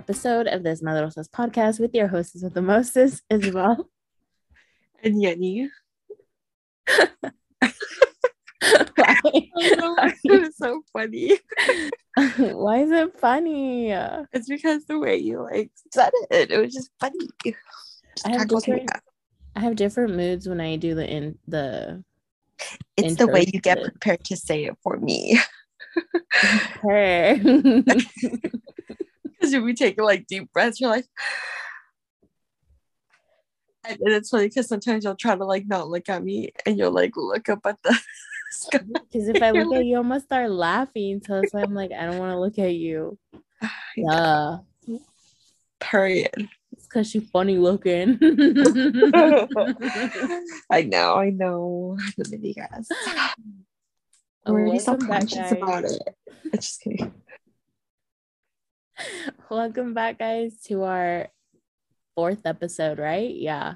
episode of Desmadrosas podcast with your hostess with the mostest, Isabel. And Yenny. Why? Oh, it's so funny. Why is it funny? It's because the way you like said it, it was just funny. I have different. I have different moods when I do the in the It's the way you get prepared to say it for me. her. Because you'll be taking like deep breaths, you're like, and it's funny because sometimes you'll try to like not look at me and you'll like look up at the sky. Because if I look at you, I'm gonna start laughing. So that's why I'm like, I don't want to look at you. Yeah, Period. it's because she's funny looking. I know, I know. I'm guys. Oh, We're already so conscious about it. I'm just kidding. Welcome back, guys, to our fourth episode, right? Yeah.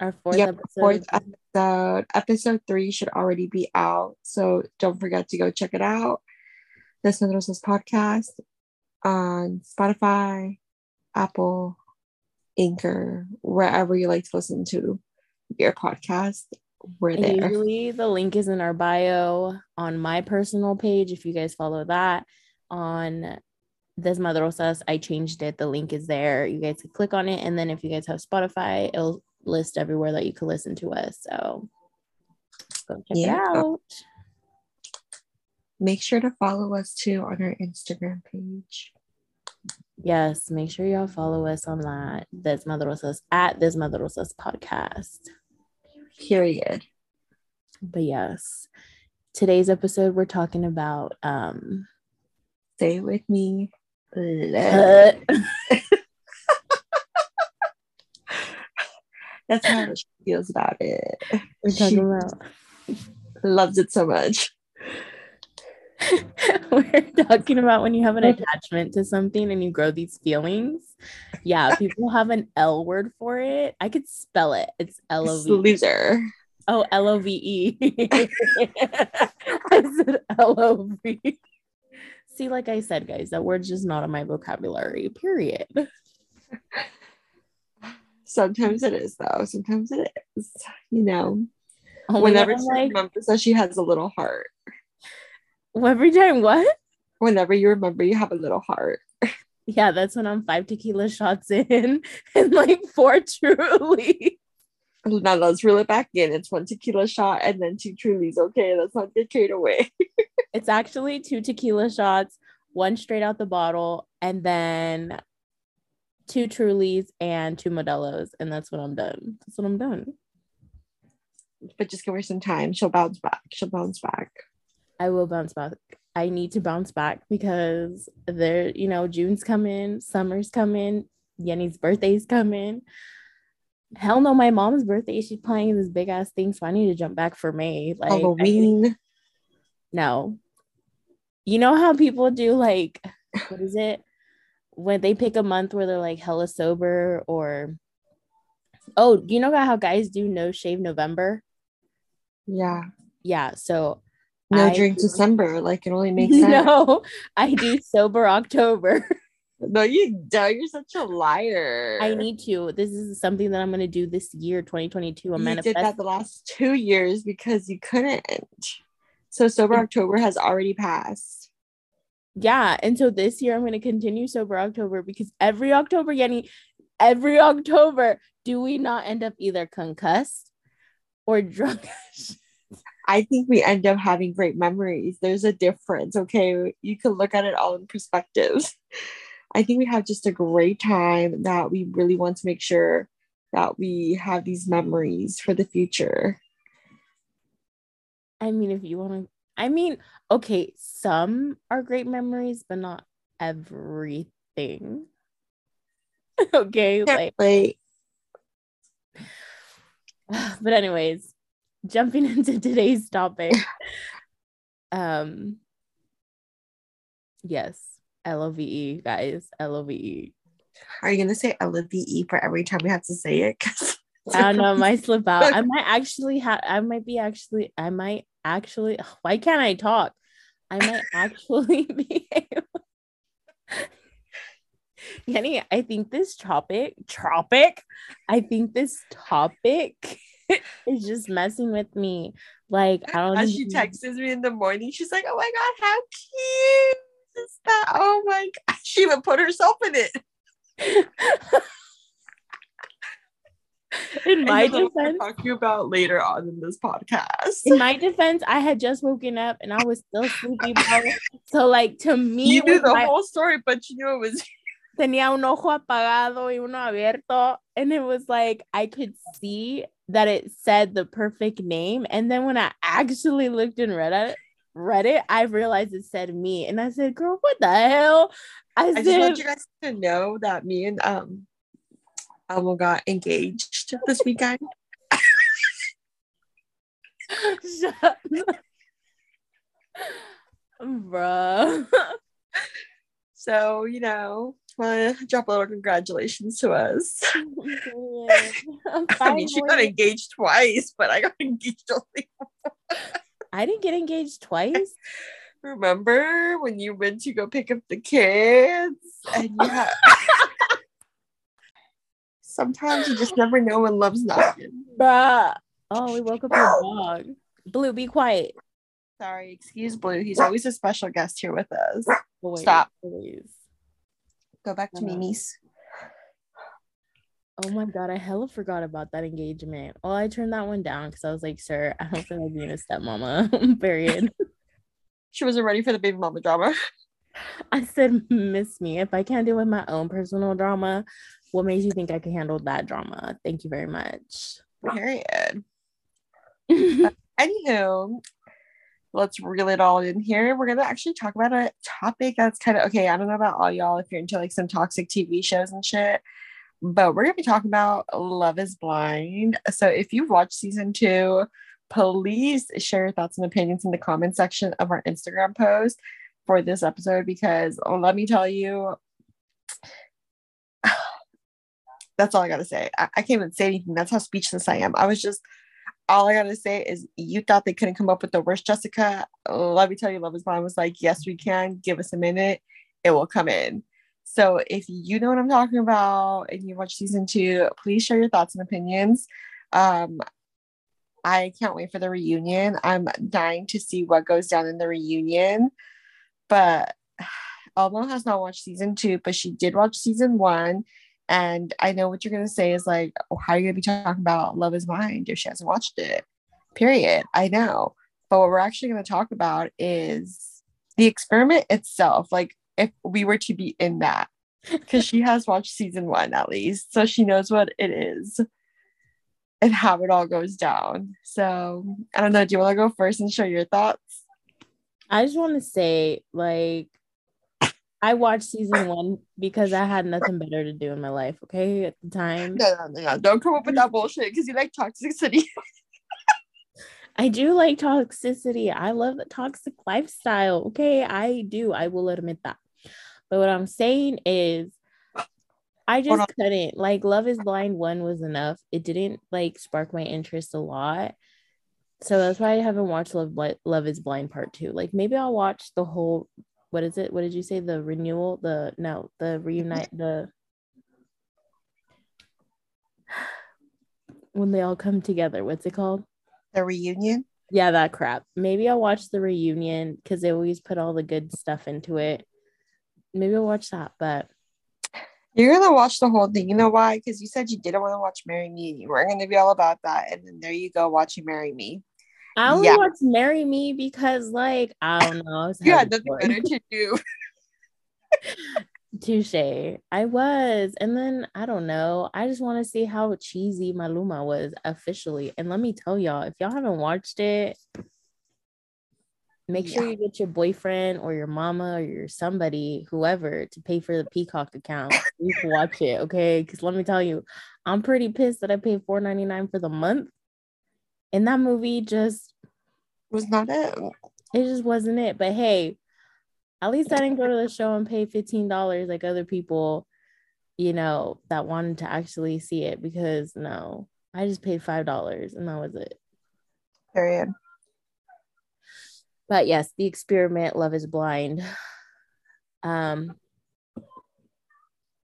Our fourth Yep, episode. Fourth episode. Episode three should already be out. So don't forget to go check it out. This Rosas podcast on Spotify, Apple, Anchor, wherever you like to listen to your podcast. We're there. Usually the link is in our bio on my personal page. If you guys follow that on Desmadrosas, I changed it. The link is there. You guys can click on it. And then if you guys have Spotify, it'll list everywhere that you can listen to us. So go check Yeah. it out. Make sure to follow us too on our Instagram page. Yes, make sure y'all follow us on that. Desmadrosas at this Desmadrosas podcast. Period. But yes, today's episode we're talking about um it with me. That's how she feels about it. we're She about loves it so much. we're talking about when you have an attachment to something and you grow these feelings. Yeah, people have an L word for it. I could spell it. It's L O V. Loser. Oh, L O V E. I said L O V. See, like I said, guys, that word's just not on my vocabulary. Period. Sometimes it is though. Sometimes it is. You know. Oh Only Whenever when she like, remembers that she has a little heart. every time, what? Whenever you remember you have a little heart. Yeah, that's when I'm five tequila shots in and like four truly. Now let's reel it back in. It's one tequila shot and then two trulies. Okay, let's not get carried away. It's actually two tequila shots, one straight out the bottle, and then two Trulies and two Modelo's, and that's when I'm done. That's when I'm done. But just give her some time. She'll bounce back. She'll bounce back. I will bounce back. I need to bounce back because there, you know, June's coming, summer's coming, Yenny's birthday's coming. Hell no, my mom's birthday. She's planning this big ass thing, so I need to jump back for May. Like I- Halloween. no. You know how people do like what is it? When they pick a month where they're like hella sober or oh, you know how guys do no shave November? Yeah. Yeah, so No I drink do- December. Like it only makes sense. no, I do sober October. No, you don't. You're such a liar. I need to. This is something that I'm gonna do this year, 2022. I'm you did that the last two years because you couldn't. So sober October has already passed. Yeah, and so this year I'm going to continue sober October because every October, Yenny, every October, do we not end up either concussed or drunk? I think we end up having great memories. There's a difference, okay? You can look at it all in perspective. I think we have just a great time that we really want to make sure that we have these memories for the future. I mean, if you want to, I mean, okay, some are great memories, but not everything. okay, like, Like, but anyways, jumping into today's topic. um, yes, L O V E, guys, L O V E. are you gonna say L O V E for every time we have to say it? I don't know, I might slip out. I might actually have, I might be actually, I might actually, why can't I talk? I might actually be able, Kenny, I think this topic, topic, I think this topic is just messing with me. Like, I don't As she texts me in the morning, she's like, "Oh my god, how cute is that? Oh my god!" She even put herself in it. in my And you're the defense, about later on in this podcast. in my defense, I had just woken up and I was still sleepy, bro. So, like, to me, you knew the my- whole story, but you knew it was tenía un ojo apagado y uno abierto. And it was like I could see that it said the perfect name. And then when I actually looked and read it, read it, I realized it said me. And I said, girl, what the hell? I, I just want you guys to know that me and um Elmo got engaged this weekend. shut. Bruh. So, you know, want to drop a little congratulations to us. Oh, I mean, she got engaged twice, but I got engaged only. I didn't get engaged twice. Remember when you went to go pick up the kids and you had. Sometimes you just never know when love's knocking. Bruh. Oh, we woke up your dog. Blue, be quiet. Sorry, excuse Blue. He's always a special guest here with us. Boy, Stop. please. Go back to Uh-huh. Mimi's. Oh my god, I hella forgot about that engagement. Well, I turned that one down because I was like, sir, I don't feel like being a stepmama. Period. She wasn't ready for the baby mama drama. I said, miss me. If I can't deal with my own personal drama, what makes you think I could handle that drama? Thank you very much. Period. Anywho, let's reel it all in here. We're gonna actually talk about a topic that's kind of okay. I don't know about all y'all if you're into like some toxic TV shows and shit, but we're gonna be talking about Love is Blind. So if you've watched season two, please share your thoughts and opinions in the comment section of our Instagram post for this episode because let me tell you. That's all I gotta say. I, I can't even say anything. That's how speechless I am. I was just all I gotta say is you thought they couldn't come up with the worst Jessica. Let me tell you, Love is Blind was like, yes, we can. Give us a minute, it will come in. So if you know what I'm talking about and you watch season two, please share your thoughts and opinions. Um, I can't wait for the reunion. I'm dying to see what goes down in the reunion. But Elmo has not watched season two, but she did watch season one. And I know what you're gonna say is like, oh, how are you gonna be talking about Love is Blind if she hasn't watched it? Period. I know. But what we're actually gonna talk about is the experiment itself. Like if we were to be in that. Because she has watched season one at least. So she knows what it is and how it all goes down. So I don't know. Do you want to go first and share your thoughts? I just want to say, like, I watched season one because I had nothing better to do in my life. Okay, at the time, No, no, no, no. Don't come up with that bullshit because you like toxicity. I do like toxicity. I love the toxic lifestyle. Okay, I do. I will admit that. But what I'm saying is, I just couldn't. Like, Love is Blind one was enough. It didn't like spark my interest a lot. So that's why I haven't watched Love Love is Blind part two. Like, maybe I'll watch the whole. What is it? What did you say? The renewal? The no, the reunite. The when they all come together. What's it called? the reunion. Yeah, that crap. Maybe I'll watch the reunion because they always put all the good stuff into it. Maybe I'll watch that, but You're gonna watch the whole thing. You know why? Because you said you didn't want to watch Marry Me. and You weren't gonna be all about that, and then there you go watching Marry Me. I only Yeah. watch Marry Me because, like, I don't know. You had nothing better to do. Touche. I was. And then I don't know. I just want to see how cheesy Maluma was officially. And let me tell y'all, if y'all haven't watched it, make sure Yeah. you get your boyfriend or your mama or your somebody, whoever, to pay for the Peacock account. You can watch it, okay? Because let me tell you, I'm pretty pissed that I paid $4.99 for the month. And that movie just Was not it? it just wasn't it. But hey, at least I didn't go to the show and pay $15 like other people, you know, that wanted to actually see it because no, I just paid $5 and that was it. Period. But yes, the experiment Love is Blind. Um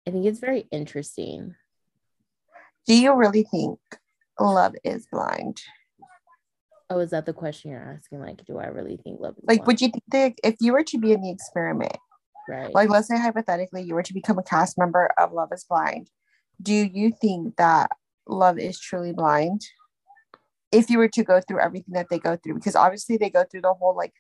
I think it's very interesting. Do you really think love is blind? Oh, is that the question you're asking? Like, do I really think love is Like, blind? would you think if you were to be in the experiment, right? like let's say hypothetically you were to become a cast member of Love is Blind, do you think that love is truly blind? If you were to go through everything that they go through, because obviously they go through the whole like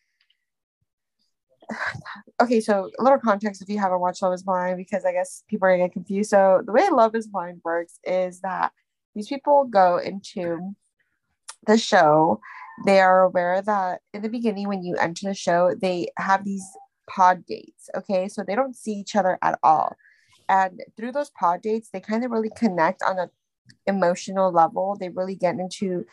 okay, so a little context if you haven't watched Love is Blind, because I guess people are gonna get confused. So the way Love is Blind works is that these people go into the show. They are aware that in the beginning, when you enter the show, they have these pod dates. Okay, so they don't see each other at all. And through those pod dates, they kind of really connect on a emotional level. They really get into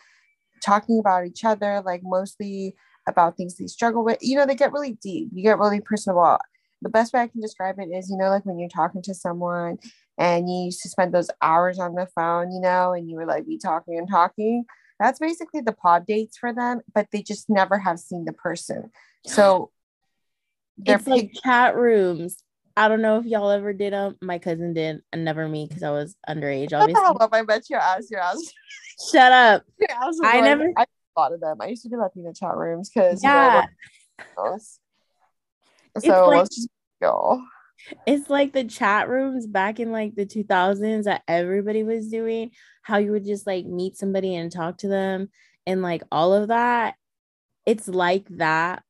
talking about each other, like mostly about things they struggle with. You know, they get really deep. You get really personal. The best way I can describe it is, you know, like when you're talking to someone and you used to spend those hours on the phone, you know, and you were like be talking and talking. That's basically the pod dates for them, but they just never have seen the person. So they're it's like chat rooms. I don't know if y'all ever did them. My cousin did, and never me because I was underage. What the Obviously, hell? I bet your ass, your ass, shut up. your ass. was I going- never- I thought of them. I used to do Latina chat rooms because Yeah, you know, so like- let's just go. It's like the chat rooms back in like the 2000s that everybody was doing. How you would just like meet somebody and talk to them, and like all of that. It's like that,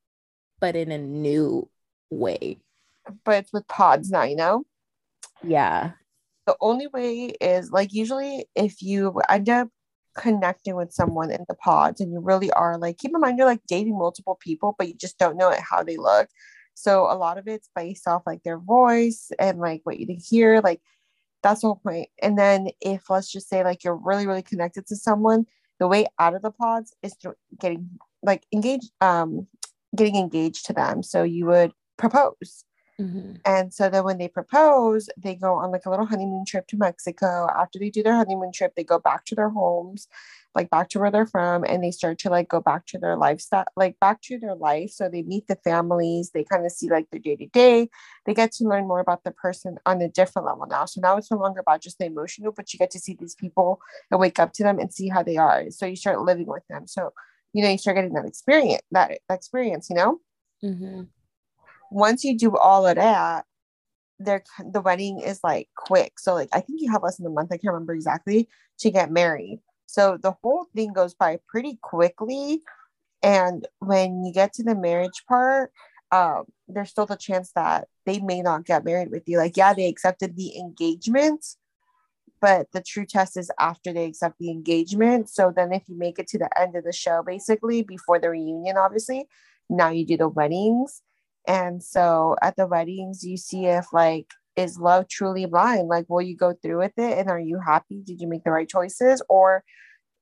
but in a new way. But it's with pods now, you know. Yeah. the only way is like usually if you end up connecting with someone in the pods and you really are like keep in mind you're like dating multiple people but you just don't know how they look so a lot of it's based off like their voice and like what you can hear like that's the whole point. and then if let's just say like you're really really connected to someone the way out of the pods is through getting like engaged um getting engaged to them so you would propose Mhm. and so then when they propose, they go on like a little honeymoon trip to Mexico. After they do their honeymoon trip, they go back to their homes, like back to where they're from, and they start to like go back to their lifestyle, like back to their life. So they meet the families, they kind of see like their day to day. They get to learn more about the person on a different level now. So now it's no longer about just the emotional, but you get to see these people and wake up to them and see how they are. So you start living with them. So you know, you start getting that experience, that experience, you know Mhm. once you do all of that, there the wedding is like quick. So like I think you have less than a month, I can't remember exactly, to get married. So the whole thing goes by pretty quickly. And when you get to the marriage part, um, there's still the chance that they may not get married with you. Like, yeah, they accepted the engagement, but the true test is after they accept the engagement. So then if you make it to the end of the show, basically before the reunion, obviously, now you do the weddings. And so at the weddings, you see if like is love truly blind? Like, will you go through with it? And are you happy? Did you make the right choices? Or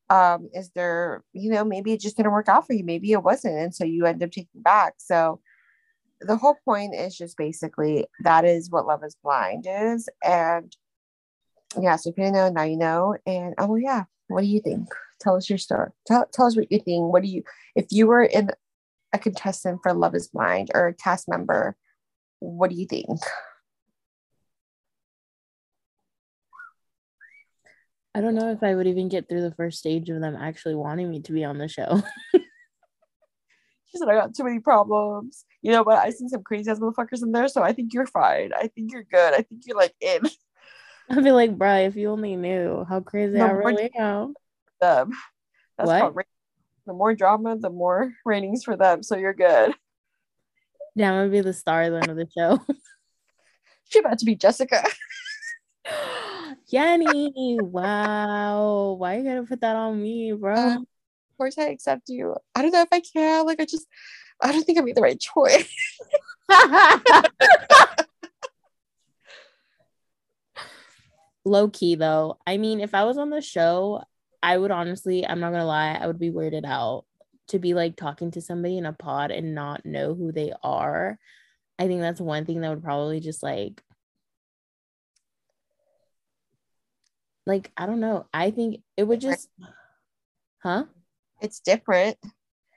um, is there, you know, maybe it just didn't work out for you. Maybe it wasn't. And so you end up taking back. So the whole point is just basically that is what love is blind is. And yeah, so if you know, now you know. And oh yeah, what do you think? Tell us your story. Tell, tell us what you think. What do you if you were in a contestant for Love is Blind or a cast member, what do you think? I don't know if I would even get through the first stage of them actually wanting me to be on the show. She said, I got too many problems. You know but I seen some crazy ass motherfuckers in there, so I think you're fine. I think you're good. I think you're like in I'd be like, bruh, if you only knew how crazy No, I really am. them. That's What? ra- the more drama, the more ratings for them. So you're good. Yeah, I'm gonna be the star then of the show. She about to be Jessica. Yanni, wow. Why you gotta put that on me, bro? Um, of course I accept you. I don't know if I can. Like I just I don't think I made the right choice. Low key though. I mean, if I was on the show, I would honestly, I'm not gonna lie, I would be weirded out to be like talking to somebody in a pod and not know who they are. I think that's one thing that would probably just like like I don't know. I think it would just huh? It's different.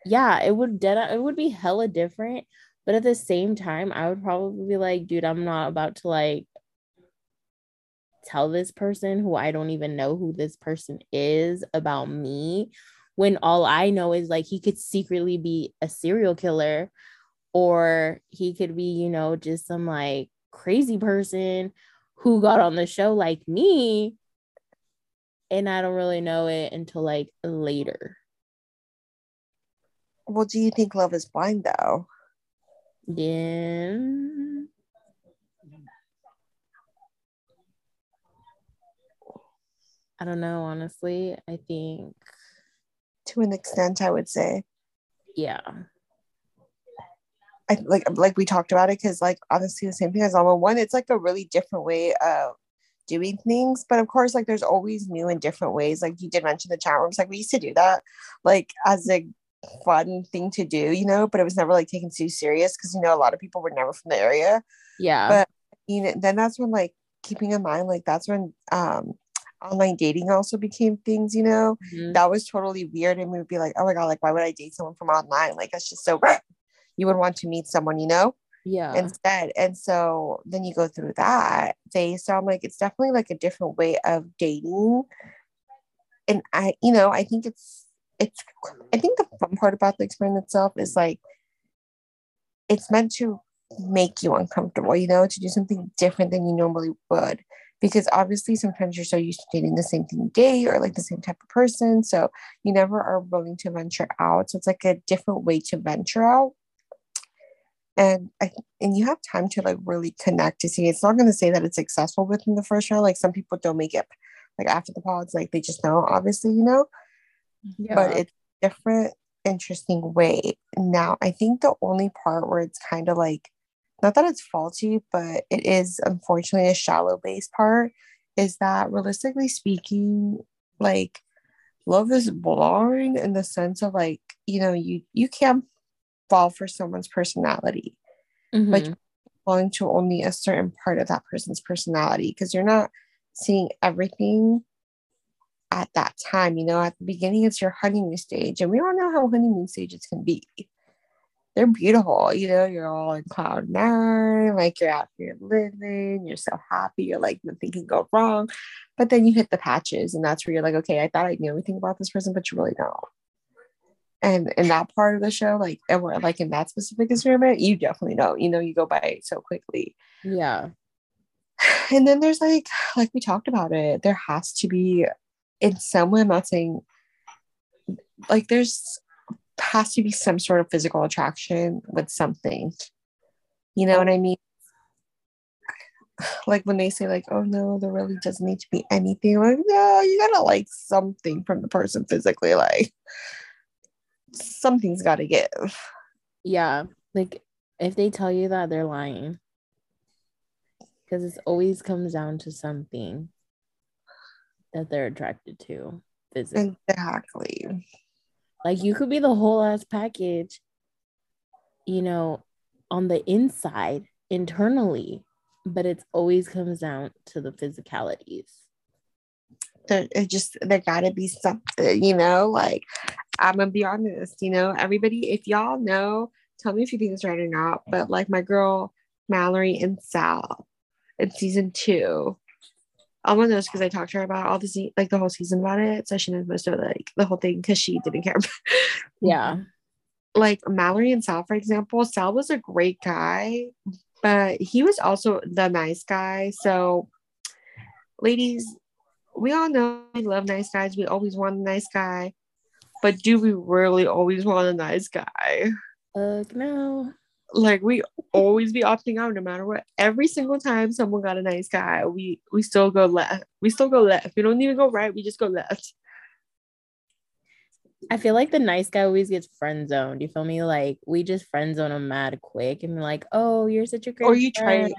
yeah, it would dead it would be hella different. But at the same time, I would probably be like, dude, I'm not about to like tell this person who I don't even know who this person is about me when all I know is like he could secretly be a serial killer or he could be, you know, just some like crazy person who got on the show like me and I don't really know it until like later. Well, do you think Love is Blind though? Yeah. I don't know, honestly. I think to an extent, I would say. Yeah. I like like we talked about it because like honestly the same thing as Alma one, it's like a really different way of doing things. But of course, like there's always new and different ways. Like you did mention the chat rooms, like we used to do that like as a fun thing to do, you know, but it was never like taken too serious because you know a lot of people were never from the area. Yeah. But you know, then that's when like keeping in mind, like that's when um online dating also became things, you know, mm-hmm. that was totally weird. And we would be like, oh my God, like, why would I date someone from online? Like, that's just so, you would want to meet someone, you know? Yeah. Instead. And so then you go through that phase. So I'm like, it's definitely like a different way of dating. And I, you know, I think it's, it's, I think the fun part about the experiment itself is like, it's meant to make you uncomfortable, you know, to do something different than you normally would because obviously sometimes you're so used to dating the same thing day or like the same type of person so you never are willing to venture out so it's like a different way to venture out and I and you have time to like really connect to see it's not going to say that it's successful within the first round like some people don't make it like after the pods like they just know obviously you know yeah. but it's different interesting way now i think the only part where it's kind of like not that it's faulty, but it is unfortunately a shallow base part, is that realistically speaking, like love is blind in the sense of like, you know, you you can't fall for someone's personality. Mm-hmm. But you're falling to only a certain part of that person's personality because you're not seeing everything at that time. You know, at the beginning, it's your honeymoon stage, and we all know how honeymoon stages can be they're beautiful. You know, you're all in cloud nine, like you're out here living, you're so happy, you're like nothing can go wrong. But then you hit the patches, and that's where you're like, okay, I thought I knew everything about this person, but you really don't. And in that part of the show, like, and we're like in that specific experiment, you definitely know. You know, you go by so quickly. Yeah. And then there's like, like we talked about it, there has to be, in some way, I'm not saying, like, there's has to be some sort of physical attraction with something. You know what I mean? Like when they say, like, oh no, there really doesn't need to be anything. Like, no, you gotta like something from the person physically. Like something's gotta give. Yeah. Like if they tell you that, they're lying. Because it always comes down to something that they're attracted to physically. Exactly. Like you could be the whole ass package, you know, on the inside, internally, but it always comes down to the physicalities. There, it just there gotta be something, you know. Like I'm gonna be honest, you know, everybody. If y'all know, tell me if you think it's right or not. But like my girl Mallory and Sal in season two, I'm Alma knows because I talked to her about all the se- like the whole season about it, so she knows most of like the whole thing because she didn't care. yeah, like Mallory and Sal, for example, Sal was a great guy, but he was also the nice guy. So, ladies, we all know we love nice guys. We always want a nice guy, but do we really always want a nice guy? Uh, no like we always be opting out no matter what. Every single time someone got a nice guy, we we still go left. We still go left. We don't even go right. We just go left. I feel like the nice guy always gets friend zoned. You feel me? Like we just friend zone him mad quick and like, oh, you're such a great. Or you try,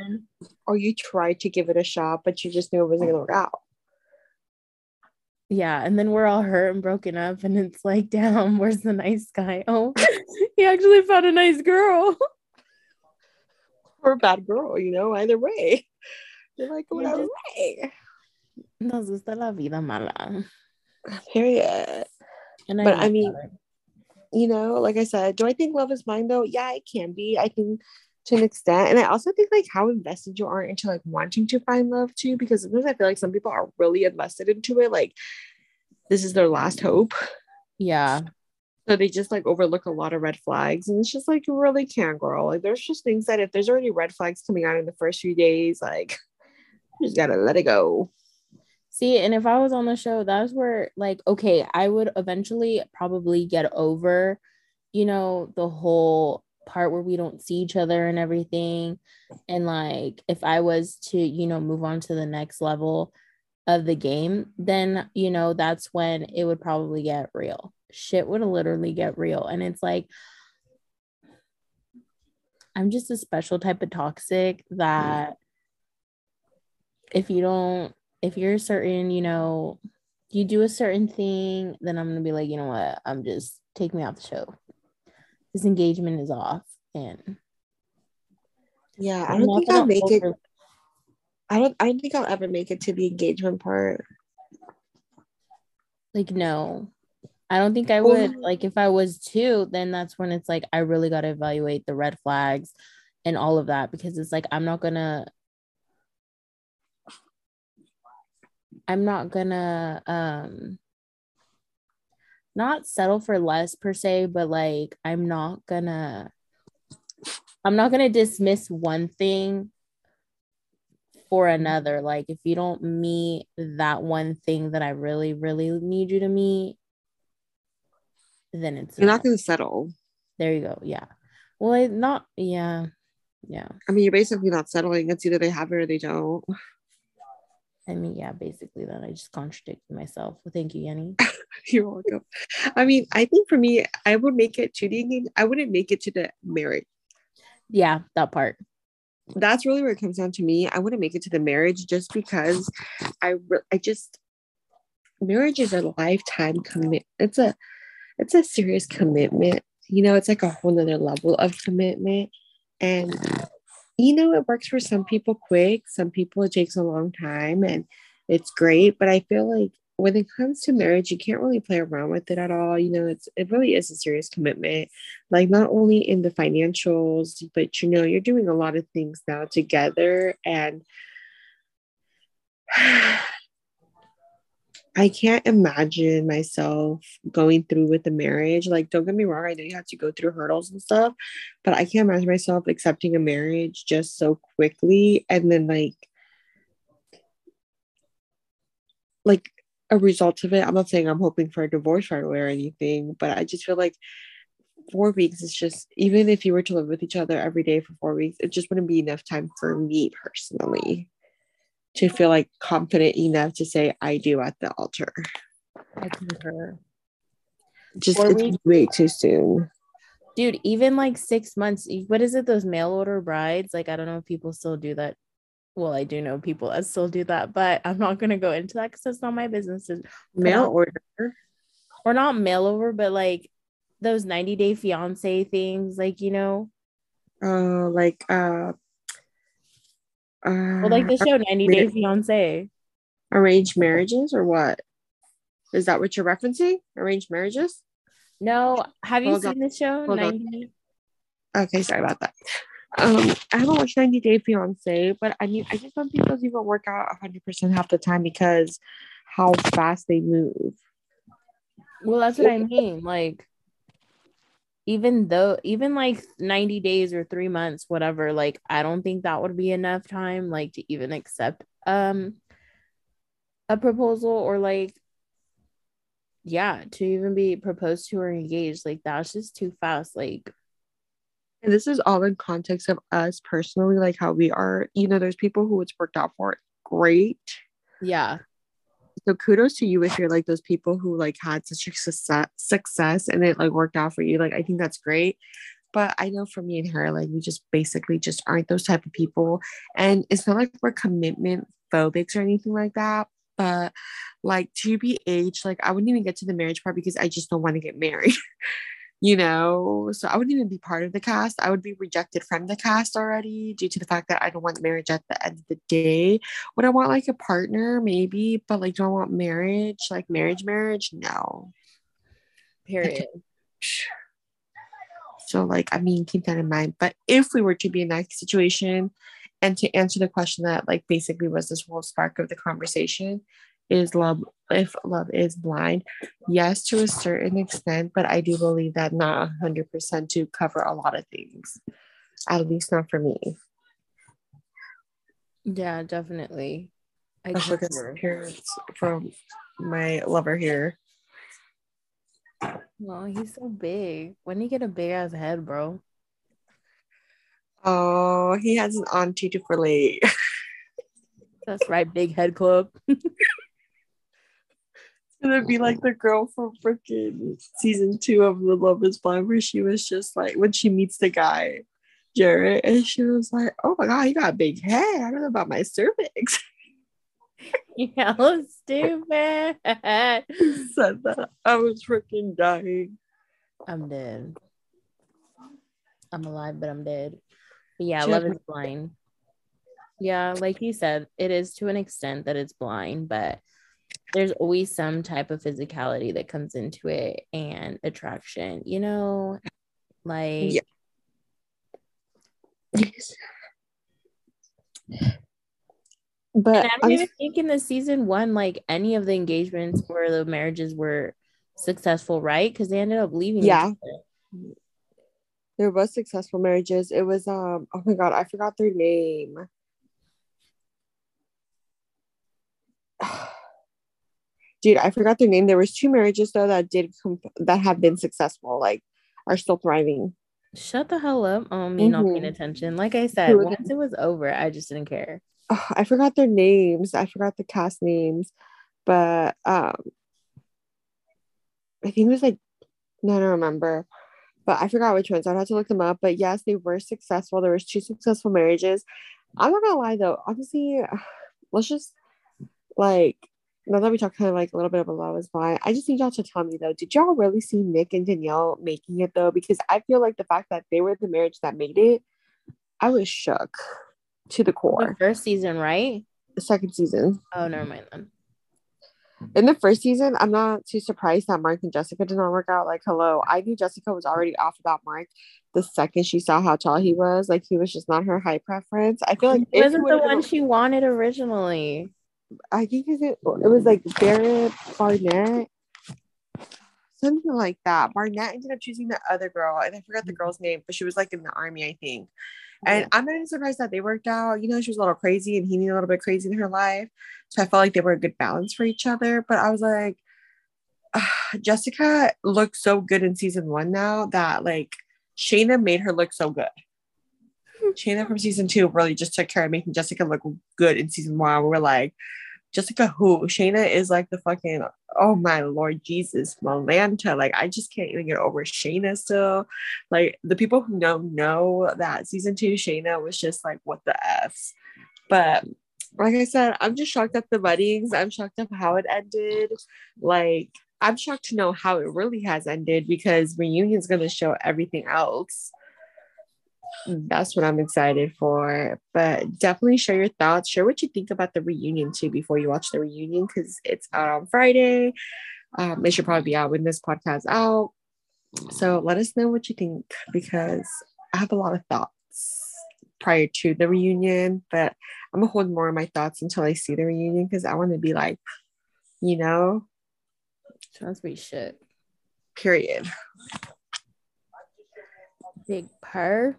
or you try to give it a shot, but you just knew it wasn't gonna work out. Yeah, and then we're all hurt and broken up, and it's like, damn, where's the nice guy? Oh, he actually found a nice girl. or a bad girl, you know, either way. They're like, whatever way. Nos gusta la vida mala. Period. And I but I mean, you know, like I said, do I think love is blind though? Yeah, it can be. I think to an extent. And I also think like how invested you are into like wanting to find love too, because sometimes I feel like some people are really invested into it. Like this is their last hope. Yeah. So they just like overlook a lot of red flags. And it's just like you really can't, girl. Like there's just things that if there's already red flags coming out in the first few days, like you just gotta let it go. See, and if I was on the show, that's where like, okay, I would eventually probably get over, you know, the whole part where we don't see each other and everything. And like if I was to, you know, move on to the next level of the game, then you know, that's when it would probably get real. Shit would literally get real. And it's like I'm just a special type of toxic that if you don't if you're certain, you know, you do a certain thing, then I'm gonna be like, you know what, I'm just take me off the show. This engagement is off, and yeah, I don't think I'll make over- it. I don't. I don't think I'll ever make it to the engagement part. Like no, I don't think I would. Like if I was too, then that's when it's like I really got to evaluate the red flags and all of that because it's like I'm not gonna I'm not gonna um not settle for less per se, but like I'm not gonna I'm not gonna dismiss one thing for another. Like if you don't meet that one thing that I really, really need you to meet, then it's you're not, not gonna settle. There you go. Yeah. Well, I not yeah. Yeah. I mean, you're basically not settling. It's either they have it or they don't. I mean, yeah, basically that I just contradicted myself. Well, thank you, Yenny. You're welcome. I mean, I think for me, I would make it to the. I wouldn't make it to the marriage. Yeah, that part. That's really where it comes down to me. I wouldn't make it to the marriage just because I, re- I just marriage is a lifetime commit. It's a, it's a serious commitment. You know, it's like a whole nother level of commitment, and you know, it works for some people quick, some people it takes a long time and it's great. But I feel like when it comes to marriage, you can't really play around with it at all. You know, it's it really is a serious commitment, like not only in the financials, but you know, you're doing a lot of things now together. And I can't imagine myself going through with the marriage. Like, don't get me wrong, I know you have to go through hurdles and stuff, but I can't imagine myself accepting a marriage just so quickly and then like like a result of it. I'm not saying I'm hoping for a divorce right away or anything, but I just feel like four weeks is just even if you were to live with each other every day for four weeks, it just wouldn't be enough time for me personally to feel like confident enough to say I do at the altar. I concur. Just Four it's weeks. way too soon. Dude, even like six months. What is it? Those mail order brides? Like, I don't know if people still do that. Well, I do know people that still do that, but I'm not gonna go into that because that's not my business. Mail order, or not mail over, but like those 90 day fiance things, like you know. Uh, like uh, well, like the uh, show 90 Day Fiance. Arranged marriages or what? Is that what you're referencing? Arranged marriages? No. Have you Hold seen on. the show? Hold 90? On. Okay, sorry about that. Um, I haven't watched 90 Day Fiance, but I mean, I just don't think those even work out 100% half the time because how fast they move. Well, that's what I mean. Like, even though even like 90 days or 3 months whatever like I don't think that would be enough time like to even accept um a proposal or like yeah to even be proposed to or engaged like that's just too fast like and this is all in context of us personally like how we are you know there's people who it's worked out for great. Yeah. So kudos to you if you're like those people who like had such a success success and it like worked out for you like i think that's great. But i know for me and her like we just basically just aren't those type of people. And it's not like we're commitment phobics or anything like that but like to be age like i wouldn't even get to the marriage part because i just don't want to get married you know so i wouldn't even be part of the cast. I would be rejected from the cast already due to the fact that i don't want marriage at the end of the day. Would i want like a partner? Maybe but like do i want marriage? Like marriage marriage? No. Period. So, like, I mean, keep that in mind. But if we were to be in that situation, and to answer the question that, like, basically was this whole spark of the conversation, is love if love is blind? Yes, to a certain extent, but I do believe that not hundred percent to cover a lot of things. At least not for me. Yeah, definitely. I at parents from my lover here. Well, he's so big. When he get a big ass head, bro? Oh, he has an auntie to relate. That's right, big head club. gonna be like the girl from freaking season two of The Love Is Blind, where she was just like when she meets the guy, Jared, and she was like, "Oh my god, you got a big head. I don't know about my cervix." Yeah, stupid. Said that. I was freaking dying. I'm dead. I'm alive, but I'm dead. But yeah, love is blind. Yeah, like you said, it is to an extent that it's blind, but there's always some type of physicality that comes into it and attraction, you know, like yeah. But I don't even think in the season one, like any of the engagements or the marriages were successful, right? Because they ended up leaving. Yeah. There was successful marriages. It was um oh my god, I forgot their name. Dude, I forgot their name. There was two marriages though that did comp- that have been successful, like are still thriving. Shut the hell up on me mm-hmm. not paying attention. Like I said, once it was over, I just didn't care oh, I forgot their names. I forgot the cast names, but um, I think it was like no, I don't remember, but I forgot which ones. I'd have to look them up. But yes, they were successful. There was two successful marriages. I'm not gonna lie though. Honestly, let's just like now that we talk kind of like a little bit of a love is blind, I just need y'all to tell me though, did y'all really see Nick and Danielle making it though? Because I feel like the fact that they were the marriage that made it, I was shook to the core. The first season, right? The second season. Oh, never mind then. In the first season, I'm not too surprised that Mark and Jessica did not work out. Like, hello, I knew Jessica was already off about Mark the second she saw how tall he was. Like, he was just not her high preference. I feel like it wasn't the one she wanted originally. I think it, it was like Barrett Barnett, something like that. Barnett ended up choosing the other girl, and I forgot the mm. girl's name, but she was like in the army, I think. And I'm not even surprised that they worked out. You know, she was a little crazy and he needed a little bit crazy in her life. So I felt like they were a good balance for each other. But I was like, Jessica looks so good in season one now that like Shaina made her look so good. Hmm. Shaina from season two really just took care of making Jessica look good in season one. We were like, Jessica who? Shaina is like the fucking oh my lord Jesus Malanta. Like I just can't even get over Shaina still. Like the people who know know that season two Shaina was just like what the F's. But like I said, I'm just shocked at the weddings. I'm shocked at how it ended. Like I'm shocked to know how it really has ended because reunion's gonna show everything else that's what I'm excited for. But definitely share your thoughts. Share what you think about the reunion too before you watch the reunion because it's out on Friday. Um, it should probably be out when this podcast out. So let us know what you think because I have a lot of thoughts prior to the reunion, but I'm gonna hold more of my thoughts until I see the reunion because I want to be like, you know, sounds be shit. Period. Big purr.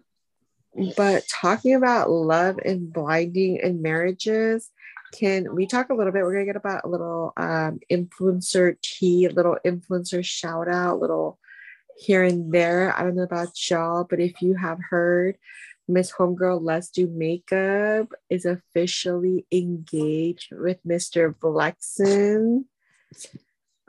But talking about love and blinding and marriages, can we talk a little bit? We're gonna get about a little um, influencer tea, a little influencer shout out, little here and there. I don't know about y'all, but if you have heard, Miss Homegirl Let's Do Makeup is officially engaged with Mr. Flexen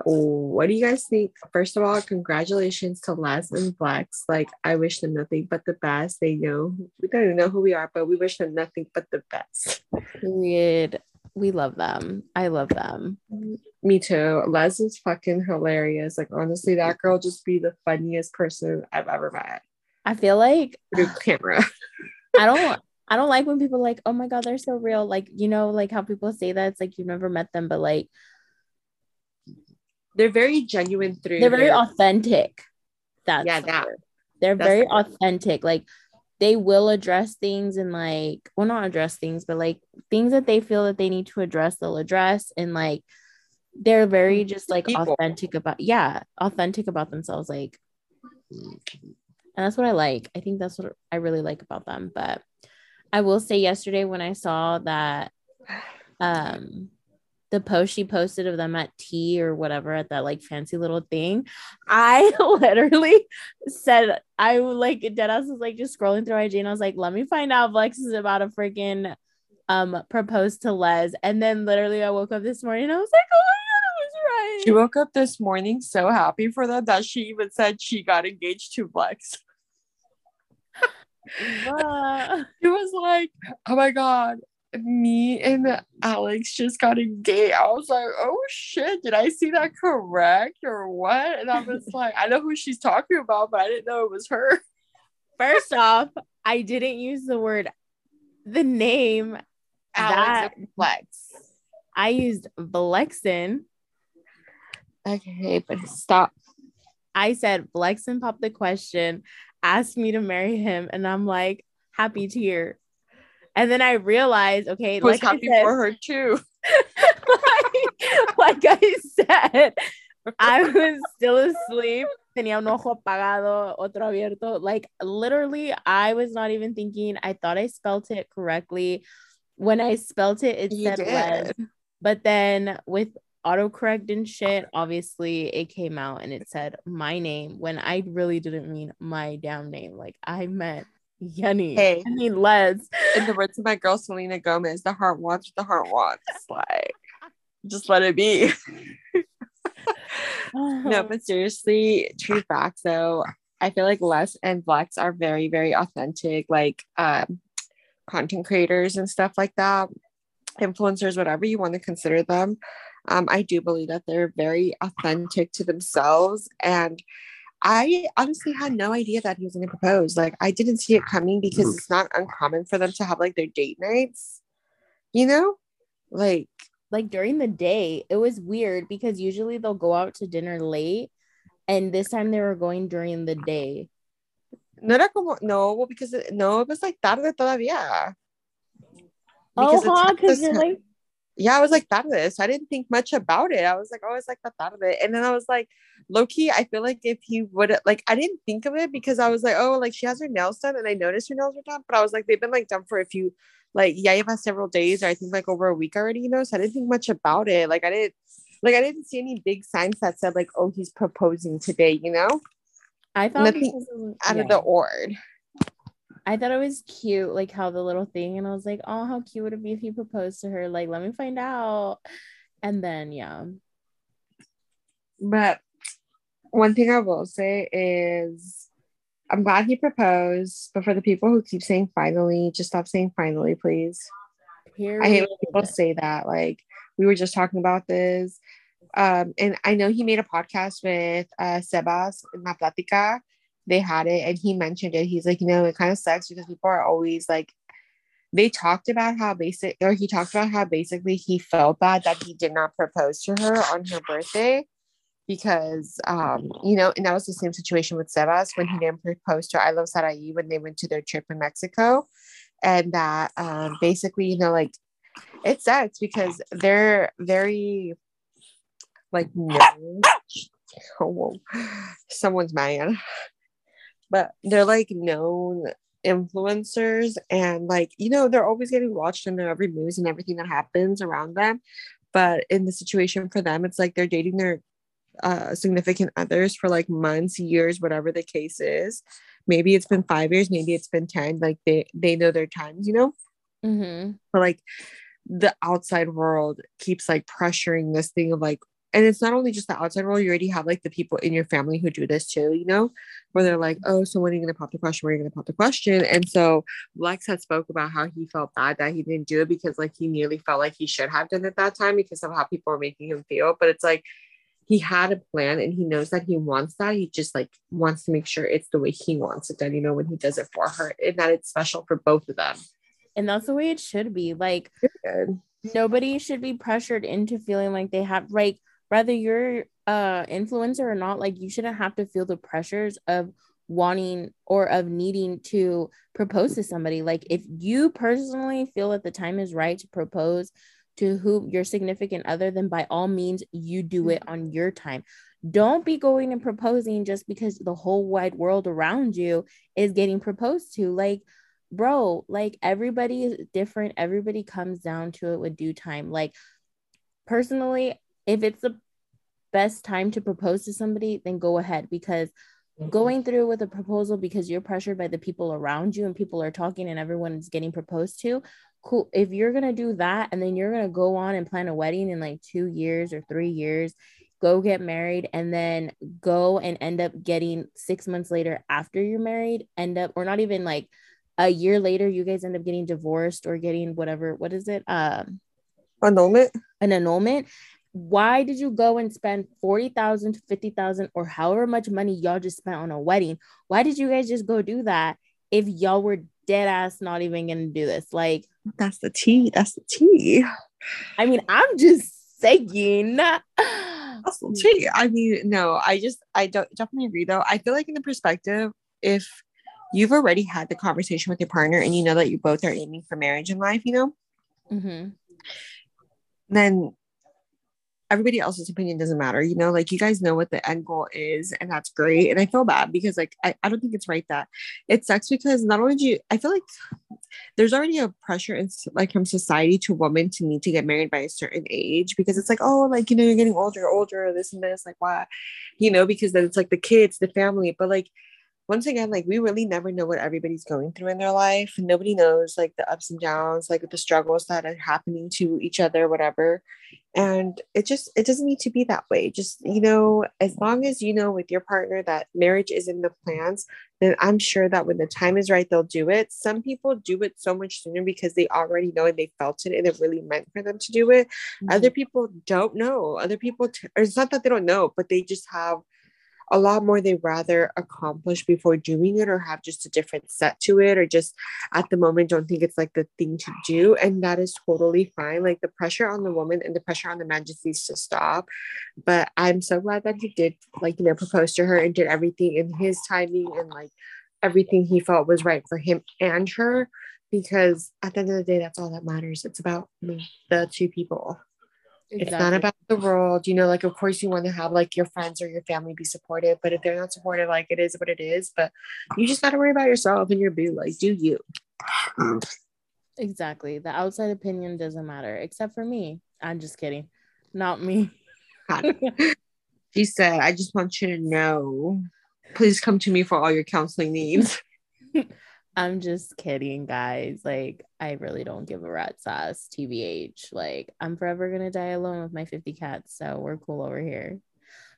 what do you guys think? First of all, congratulations to Les and Flex. Like, I wish them nothing but the best. They know we don't even know who we are, but we wish them nothing but the best. Period. We love them. I love them. Me too. Les is fucking hilarious. Like, honestly, that girl just be the funniest person I've ever met. I feel like Through camera. I don't I don't like when people like, oh my god, they're so real. Like, you know, like how people say that it's like you've never met them, but like they're very genuine through they're very their, authentic that's yeah that they're That's very the authentic. Like they will address things and like well not address things, but like things that they feel that they need to address, they'll address and like they're very just like People. authentic about yeah, authentic about themselves. Like and that's what I like. I think that's what I really like about them. But I will say yesterday when I saw that um the post she posted of them at tea or whatever at that like fancy little thing, I literally said I like deadass was like just scrolling through IG and I was like, let me find out if Lex is about to freaking um propose to Les. And then literally I woke up this morning and I was like, oh my god, I was right. She woke up this morning so happy for them that she even said she got engaged to. Bruh. It was like, oh my god, me and Alex just got a date. I was like, oh shit, did I see that correct or what? And I was like, I know who she's talking about, but I didn't know it was her. First off, I didn't use the word the name Alex and Flex. I used Flexin. Okay, but stop. I said Flexin popped the question, asked me to marry him, and I'm like, happy to hear. And then I realized, okay, I was like I said, for her too. like, like I said, I was still asleep. Tenía un ojo apagado, otro abierto. Like literally, I was not even thinking. I thought I spelt it correctly. When I spelt it, it You said Les. But then with autocorrect and shit, obviously it came out and it said my name when I really didn't mean my damn name. Like I meant Yenny. Hey. I mean Les. In the words of my girl Selena Gomez, the heart wants what the heart wants. Like, just let it be. no, but seriously, true facts though. I feel like Les and Flex are very, very authentic, like um, content creators and stuff like that, influencers, whatever you want to consider them. Um, I do believe that they're very authentic to themselves. And I honestly had no idea that he was going to propose. Like, I didn't see it coming because mm. it's not uncommon for them to have like their date nights, you know? Like, like during the day, it was weird because usually they'll go out to dinner late, and this time they were going during the day. no era como, no, well, because it, no, it was like tarde todavía. Oh, Because the huh? Because you're like, yeah, I was like tarde. So I didn't think much about it. I was like, oh, it's like the tarde. And then I was like, low key, I feel like if he would like, I didn't think of it because I was like, oh, like she has her nails done, and I noticed her nails were done, but I was like, they've been like done for a few, like yeah, you've had several days, or I think like over a week already, you know. So I didn't think much about it. Like I didn't, like I didn't see any big signs that said like, oh, he's proposing today, you know, I thought Nothing because it was- out of the ord. I thought it was cute, like how the little thing, and I was like, oh, how cute would it be if he proposed to her? Like, let me find out. And then, yeah, But one thing I will say is I'm glad he proposed, but for the people who keep saying finally, just stop saying finally, please. period. I hate when people say that. Like we were just talking about this. Um, and I know he made a podcast with uh Sebas in La Platica. They had it and he mentioned it. He's like, you know, it kind of sucks because people are always like they talked about how basic or he talked about how basically he felt bad that he did not propose to her on her birthday because um you know and that was the same situation with Sebas when he didn't propose to I love Sarai when they went to their trip in Mexico. And that um basically you know like it sucks because they're very like oh, someone's mad but they're like known influencers and like you know they're always getting watched in their every news and everything that happens around them. But in the situation for them it's like they're dating their uh, significant others for like months years whatever the case is. Maybe it's been five years maybe it's been 10 like they they know their times you know? Mm-hmm. but like the outside world keeps like pressuring this thing of like and it's not only just the outside world you already have like the people in your family who do this too you know? Where they're like oh so when are you going to pop the question? When are you going to pop the question? And so lex had spoke about how he felt bad that he didn't do it because like he nearly felt like he should have done it that time because of how people were making him feel. But it's like he had a plan and he knows that he wants that. He just like wants to make sure it's the way he wants it done you know when he does it for her and that it's special for both of them. And that's the way it should be. Like, nobody should be pressured into feeling like they have like whether you're uh influencer or not like you shouldn't have to feel the pressures of wanting or of needing to propose to somebody. Like if you personally feel that the time is right to propose to who your significant other, then by all means you do it on your time. Don't be going and proposing just because the whole wide world around you is getting proposed to. Like, bro, like everybody is different. Everybody comes down to it with due time. Like, personally, if it's the best time to propose to somebody, then go ahead because going through with a proposal because you're pressured by the people around you and people are talking and everyone's getting proposed to cool. If you're gonna do that and then you're gonna go on and plan a wedding in like two years or three years go get married and then go and end up getting six months later after you're married end up or not even like a year later you guys end up getting divorced or getting whatever what is it? Um annulment? an annulment why did you go and spend 40,000 to 50,000 or however much money y'all just spent on a wedding why did you guys just go do that if y'all were dead ass not even gonna do this like that's the tea that's the tea i mean i'm just saying that's the tea. I mean, no, I just I don't definitely agree though. I feel like in the perspective, if you've already had the conversation with your partner and you know that you both are aiming for marriage in life, you know, mm-hmm. then everybody else's opinion doesn't matter you know like you guys know what the end goal is and that's great and i feel bad because like i, I don't think it's right that it sucks because not only do you i feel like there's already a pressure in like from society to women to need to get married by a certain age because it's like oh like you know you're getting older older this and this like why you know because then it's like the kids the family but like once again, like we really never know what everybody's going through in their life. Nobody knows like the ups and downs, like the struggles that are happening to each other, whatever. And it just it doesn't need to be that way. Just you know, as long as you know with your partner that marriage is in the plans, then I'm sure that when the time is right, they'll do it. Some people do it so much sooner because they already know and they felt it and it really meant for them to do it. Mm-hmm. Other people don't know. Other people, t- it's not that they don't know, but they just have a lot more they rather accomplish before doing it or have just a different set to it or just at the moment don't think it's like the thing to do and that is totally fine like the pressure on the woman and the pressure on the man just needs to stop but i'm so glad that he did like you know propose to her and did everything in his timing and like everything he felt was right for him and her because at the end of the day that's all that matters it's about the two people Exactly. It's not about the world. You know, like, of course, you want to have like your friends or your family be supportive, but if they're not supportive, like, it is what it is. But you just got to worry about yourself and your boo. Like, do you? Exactly. The outside opinion doesn't matter, except for me. I'm just kidding. Not me. she said, I just want you to know. Please come to me for all your counseling needs. I'm just kidding, guys. Like, I really don't give a rat's ass, TBH. Like, I'm forever gonna die alone with my 50 cats, so we're cool over here.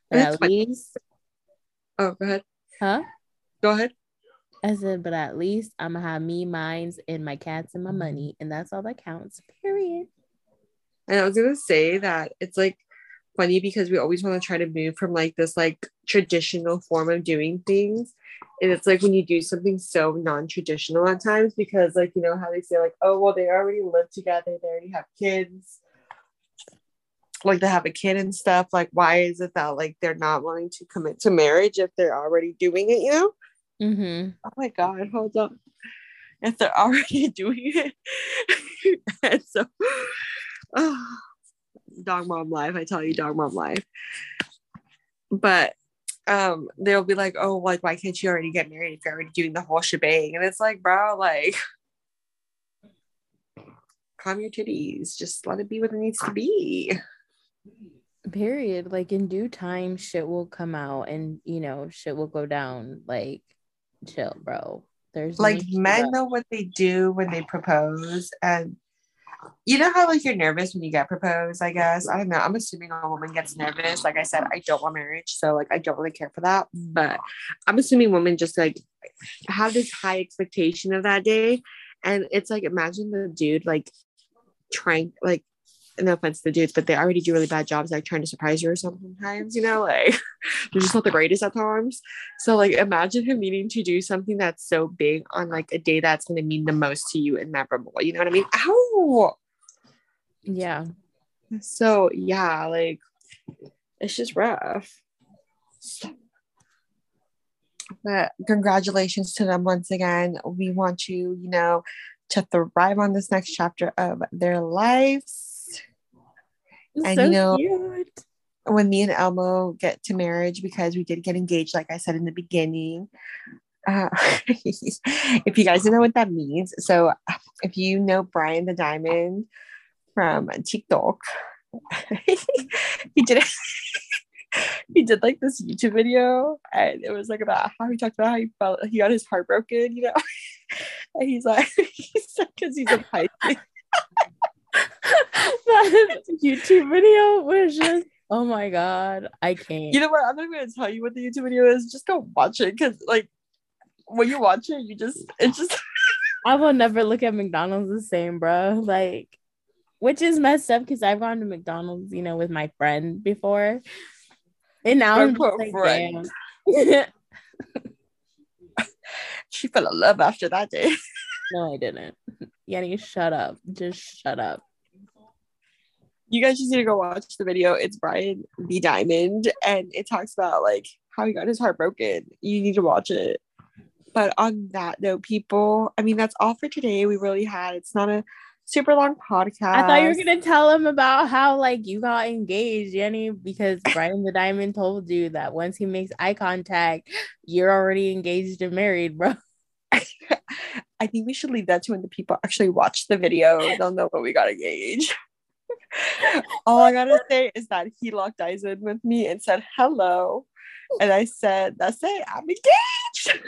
But at least, oh, go ahead. Huh? Go ahead. I said, but at least I'm gonna have me, mines, and my cats and my money, and that's all that counts. Period. And I was gonna say that it's like funny because we always want to try to move from like this like traditional form of doing things and it's like when you do something so non-traditional at times because like you know how they say like oh well they already live together they already have kids. Like they have a kid and stuff like why is it that like they're not willing to commit to marriage if they're already doing it you know? Mm-hmm. oh my god hold on if they're already doing it. And so oh, dog mom life i tell you dog mom life. But um they'll be like oh like why can't you already get married if you're already doing the whole shebang? And it's like bro like calm your titties. Just let it be what it needs to be. Period. Like in due time shit will come out and you know shit will go down. Like chill bro. There's like men know what they do when they propose and you know how like you're nervous when you get proposed i guess? I don't know. I'm assuming a woman gets nervous. Like i said i don't want marriage so like i don't really care for that but i'm assuming women just like have this high expectation of that day and it's like imagine the dude like trying like no offense to the dudes, but they already do really bad jobs like trying to surprise you or something sometimes, you know, like they're just not the greatest at times. So like imagine him needing to do something that's so big on like a day that's gonna mean the most to you and memorable. You know what I mean? Ow. Yeah. So yeah, like it's just rough. But congratulations to them once again. We want you, you know, to thrive on this next chapter of their lives. And so you know, cute. when me and Elmo get to marriage, because we did get engaged, like I said in the beginning. Uh, if you guys don't know what that means, so if you know Brian the Diamond from TikTok, he did he did like this YouTube video, and it was like about how he talked about how he felt he got his heart broken, you know, and he's like, he's because he's a Pisces. That YouTube video was just oh my god, I can't. You know what? I'm not going to tell you what the YouTube video is. Just go watch it because, like, when you watch it, you just it's just. I will never look at McDonald's the same, bro. Like, which is messed up because I've gone to McDonald's, you know, with my friend before, and now I'm like, damn. she fell in love after that day. no, I didn't. Yanni, shut up. Just shut up. You guys just need to go watch the video. It's Brian the Diamond, and it talks about like how he got his heart broken. You need to watch it. But on that note, people, I mean, that's all for today. We really had. It's not a super long podcast. I thought you were gonna tell him about how like you got engaged, Jenny, because Brian the Diamond told you that once he makes eye contact, you're already engaged and married, bro. I think we should leave that to when the people actually watch the video. They'll know what we got engaged. All I gotta say is that he locked eyes in with me and said hello. And I said, That's it, I'm engaged.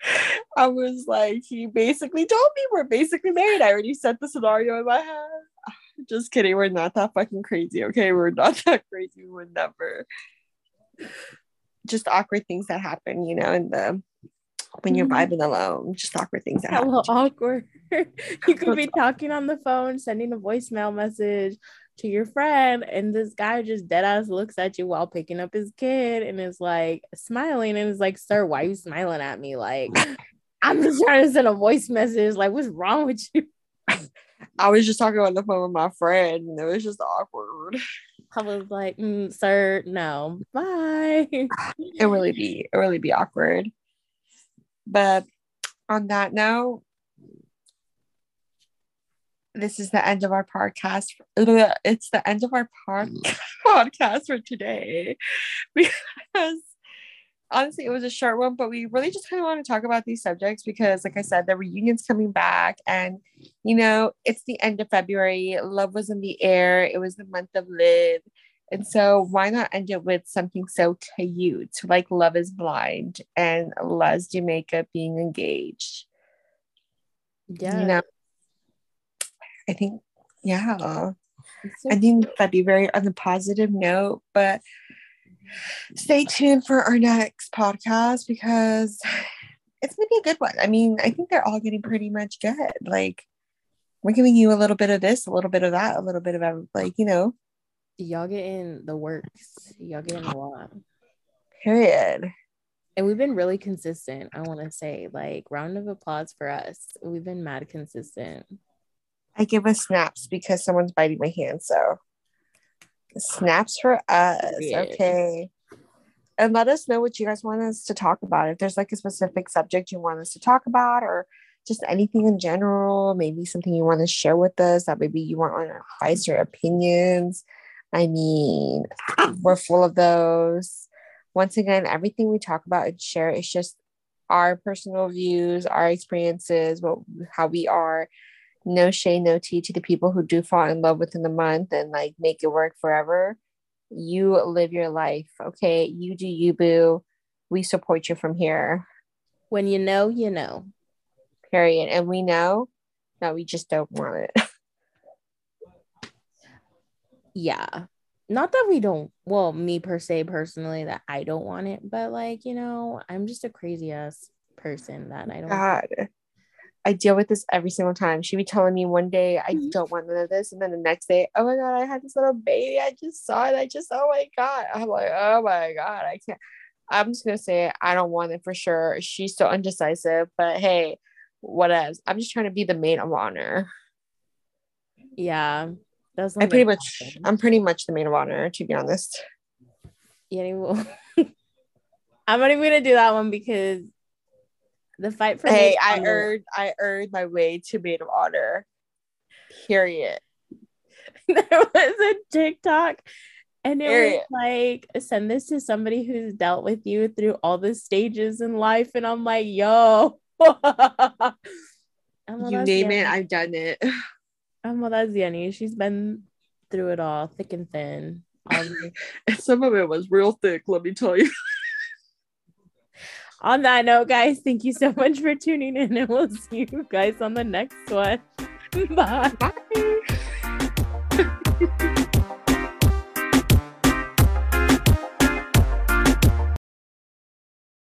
I was like, he basically told me we're basically married. I already set the scenario in my head. Just kidding, we're not that fucking crazy, okay? We're not that crazy. We would never. Just awkward things that happen, you know, in the when you're Mhm. vibing alone, just awkward things that Hella happen. awkward. you could be talking on the phone, sending a voicemail message to your friend, and this guy just dead ass looks at you while picking up his kid and is like smiling and is like, Sir, why are you smiling at me? Like, I'm just trying to send a voice message. Like, what's wrong with you? I was just talking on the phone with my friend, and it was just awkward. I was like, "Mm, Sir, no, bye. It really be, it really be awkward. But on that note, this is the end of our podcast. It's the end of our par- mm. podcast for today because honestly, it was a short one, but we really just kind of want to talk about these subjects because, like I said, the reunion's coming back, and you know, it's the end of February. Love was in the air. It was the month of live. And so, why not end it with something so cute like Love is Blind and Les Jamaica being engaged? Yeah. You know, I think, yeah, so I think very on the positive note, but stay tuned for our next podcast because it's gonna be a good one. I mean, I think they're all getting pretty much good. Like, we're giving you a little bit of this, a little bit of that, a little bit of like, you know, y'all getting the works. Y'all getting a lot. period. And we've been really consistent. I want to say, like, round of applause for us. We've been mad consistent. I give us snaps because someone's biting my hand. So snaps for us. Period. Okay. And let us know what you guys want us to talk about. If there's like a specific subject you want us to talk about, or just anything in general, maybe something you want to share with us that maybe you want our advice or opinions. I mean, we're full of those. Once again, everything we talk about and share is just our personal views, our experiences, what how we are no shade, no tea to the people who do fall in love within the month and like make it work forever. You live your life, okay? You do you, boo. We support you from here, When you know, you know. period. And we know that we just don't want it. Yeah. Not that we don't, well, me per se, personally, that I don't want it, but like, you know, I'm just a crazy ass person that I don't. God. I deal with this every single time. She be telling me one day I Mhm. don't want none of this, and then the next day, oh my god, I had this little baby. I just saw it. I just, oh my god. I'm like, oh my god, I can't. I'm just gonna say it. I don't want it for sure. She's so undecisive, but hey, whatevs. I'm just trying to be the maid of honor. Yeah. That's I pretty much, happen. I'm pretty much the maid of honor, to be honest. Yeah, I'm not even gonna do that one because the fight for Hey, I honor- earned I earned my way to maid of honor. Period. there was a TikTok and it Period. was like send this to somebody who's dealt with you through all the stages in life and I'm like yo I'm you name it, I've done it. I'm well that's Yanni she's been through it all thick and thin And some of it was real thick, let me tell you. on that note guys thank you so much for tuning in and we'll see you guys on the next one bye Bye.